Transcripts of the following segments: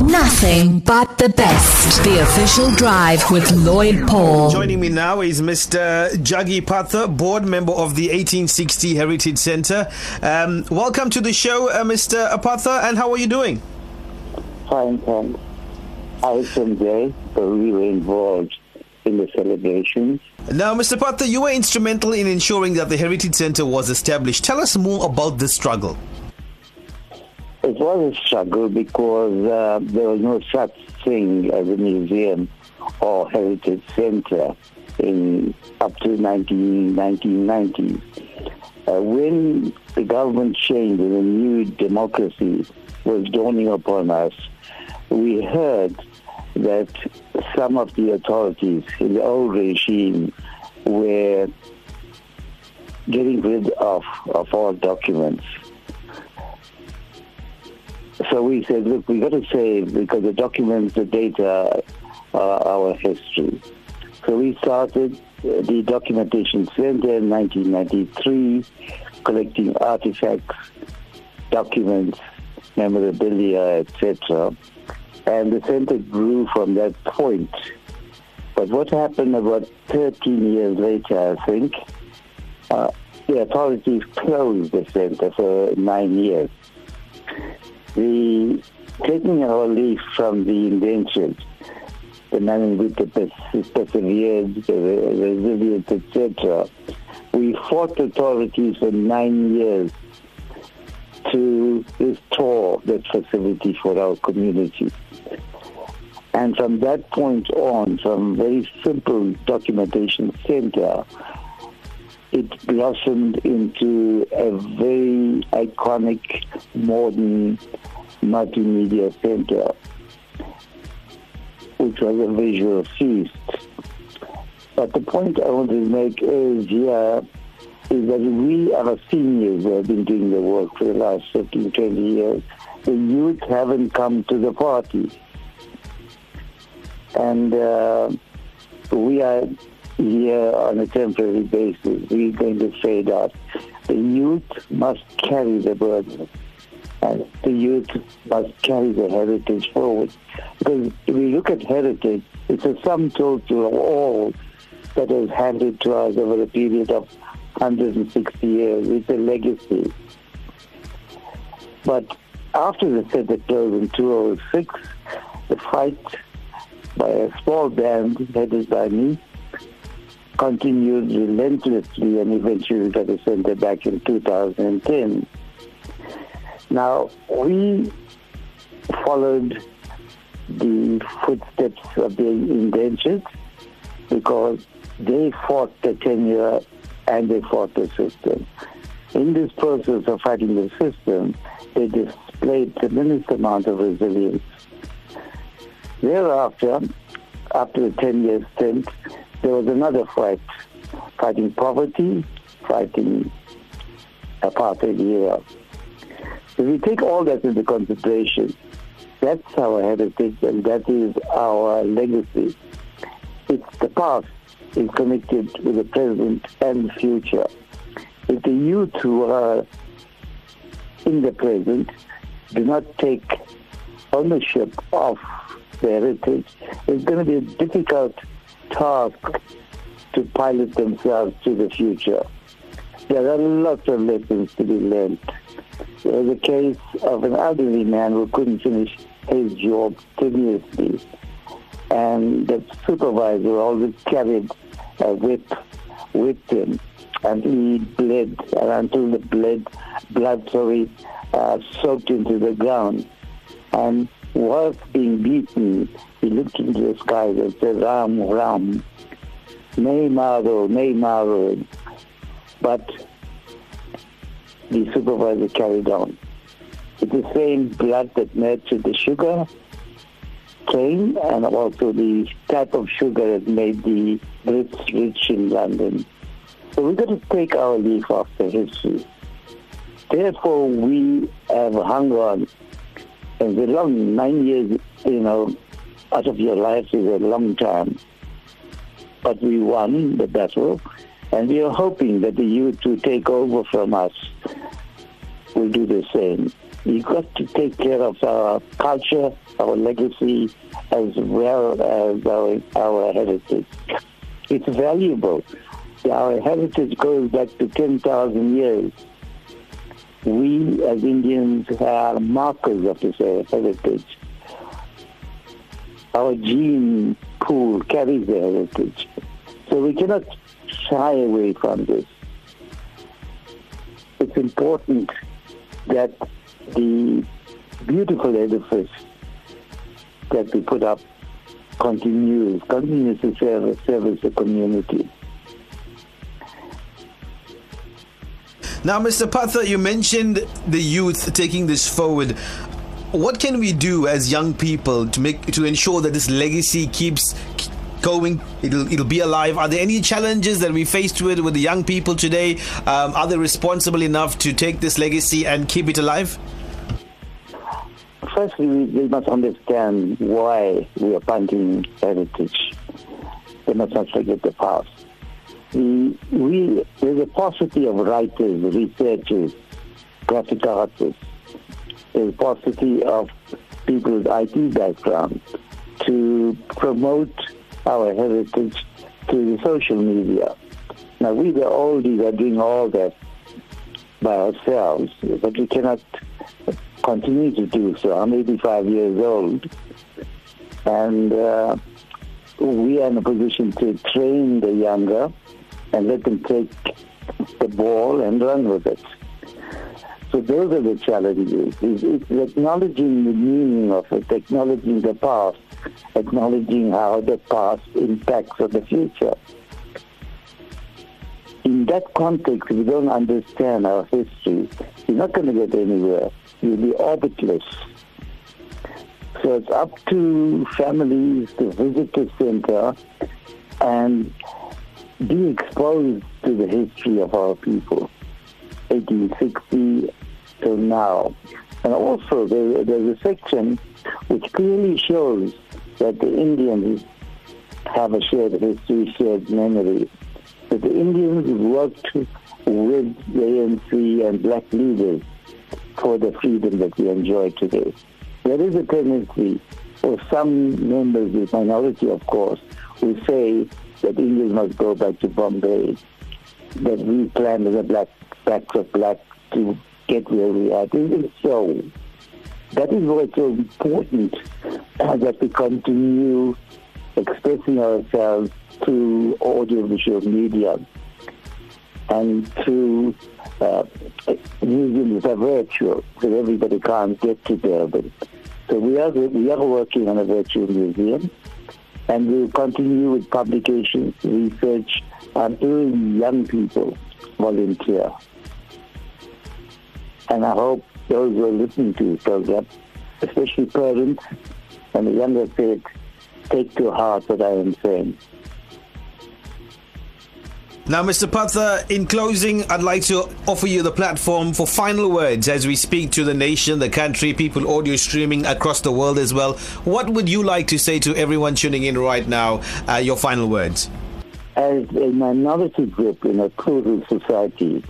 Nothing but the best. The official drive with Lloyd Paul. Joining me now is Mr. Juggie Pather, board member of the 1860 Heritage Center. Um, welcome to the show, uh, Mr. Apatha, and how are you doing? Fine, thanks. I was there, so we were involved in the celebrations. Now, Mr. Pather, you were instrumental in ensuring that the Heritage Center was established. Tell us more about this struggle. It was a struggle because uh, there was no such thing as a museum or heritage center in up to 19, 1990s. Uh, when the government changed and a new democracy was dawning upon us, we heard that some of the authorities in the old regime were getting rid of, of all documents so we said, look, we got to save because the documents, the data are our history. So we started the Documentation Center in 1993, collecting artifacts, documents, memorabilia, etc. And the center grew from that point. But what happened about 13 years later, I think, uh, the authorities closed the center for nine years the taking our leaf from the indentured, the man with the perseverance, the resilience, etc. We fought authorities for nine years to restore that facility for our community. And from that point on, from very simple documentation center, it blossomed into a very iconic modern multimedia center, which was a visual feast. But the point I want to make is here is that we are seniors who have been doing the work for the last 15, 20 years. The youth haven't come to the party. And uh, we are here on a temporary basis. We're going to fade out. The youth must carry the burden and the youth must carry the heritage forward. Because if we look at heritage, it's a sum total of all that handed to us over a period of 160 years. It's a legacy. But after the center closed in 2006, the fight by a small band headed by me continued relentlessly and eventually got the center back in 2010. Now, we followed the footsteps of the indentured because they fought the tenure and they fought the system. In this process of fighting the system, they displayed tremendous amount of resilience. Thereafter, after the 10 year stint, there was another fight, fighting poverty, fighting apartheid era. If we take all that into consideration, that's our heritage and that is our legacy. It's the past is connected with the present and the future. If the youth who are in the present do not take ownership of their heritage, it's going to be difficult task to pilot themselves to the future. There are lots of lessons to be learned. There was a case of an elderly man who couldn't finish his job continuously. And the supervisor always carried a whip with him. And he bled and until the blood, blood sorry, uh, soaked into the ground. And whilst being beaten, he looked into the sky and said, Ram, Ram, Neymaro, Neymaro. But the supervisor carried on. It's the same blood that nurtured the sugar cane and also the type of sugar that made the Brits rich in London. So we've got to take our leaf off the history. Therefore, we have hung on. And the long nine years, you know, out of your life is a long time. But we won the battle and we are hoping that the youth who take over from us will do the same. We've got to take care of our culture, our legacy, as well as our, our heritage. It's valuable. Our heritage goes back to 10,000 years. We as Indians are markers of this heritage. Our gene pool carries the heritage. So we cannot shy away from this. It's important that the beautiful edifice that we put up continues, continues to serve, service the community. Now, Mr. Pather, you mentioned the youth taking this forward. What can we do as young people to make to ensure that this legacy keeps going? It'll it'll be alive. Are there any challenges that we faced with with the young people today? Um, are they responsible enough to take this legacy and keep it alive? Firstly, we must understand why we are planting heritage. We must not forget the past we, we, there's a paucity of writers, researchers, graphic artists. There's a paucity of people with IT background to promote our heritage through the social media. Now, we, the oldies, are doing all that by ourselves, but we cannot continue to do so. I'm 85 years old, and uh, we are in a position to train the younger and let them take the ball and run with it. So those are the challenges. It's, it's acknowledging the meaning of it, acknowledging the past, acknowledging how the past impacts on the future. In that context, if you don't understand our history, you're not going to get anywhere. You'll be orbitless. So it's up to families to visit the center and be exposed to the history of our people, 1860 till now. And also there, there's a section which clearly shows that the Indians have a shared history, shared memory. That the Indians worked with the ANC and black leaders for the freedom that we enjoy today. There is a tendency for some members, the minority of course, who say that Indians must go back to Bombay, that we planned as a black backs of black to get where we are. This is so. That is why it's so important uh, that we continue expressing ourselves through audiovisual media and through uh, museums are virtual, so everybody can't get to Durban. So we are we are working on a virtual museum and we'll continue with publications, research until young people volunteer. And I hope those who are listening to this program, especially parents and the younger kids, take to heart what I am saying. Now, Mr. Pather, in closing, I'd like to offer you the platform for final words as we speak to the nation, the country, people audio streaming across the world as well. What would you like to say to everyone tuning in right now? Uh, your final words. As a minority group in a plural society,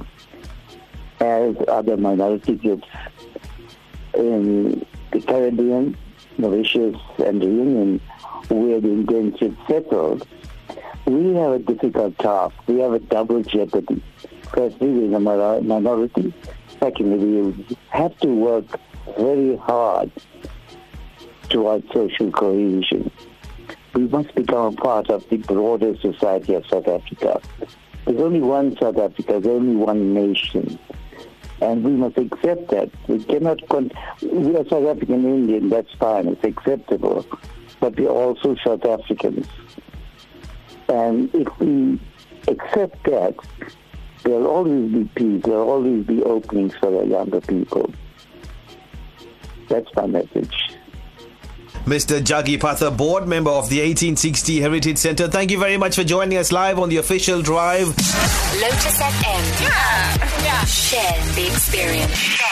as other minority groups in the Caribbean, Mauritius, and the Union, where the Indians settled, we have a difficult task. We have a double jeopardy. Firstly, we're a minority. Secondly, we have to work very hard towards social cohesion. We must become a part of the broader society of South Africa. There's only one South Africa, there's only one nation. And we must accept that. We cannot, con- we are South African Indian, that's fine, it's acceptable. But we're also South Africans. And if we accept that, there'll always be peace, there'll always be openings for the younger people. That's my message. Mr. Juggie Pather, board member of the 1860 Heritage Centre. Thank you very much for joining us live on the official drive. Lotus FM. Yeah. yeah. Share the experience.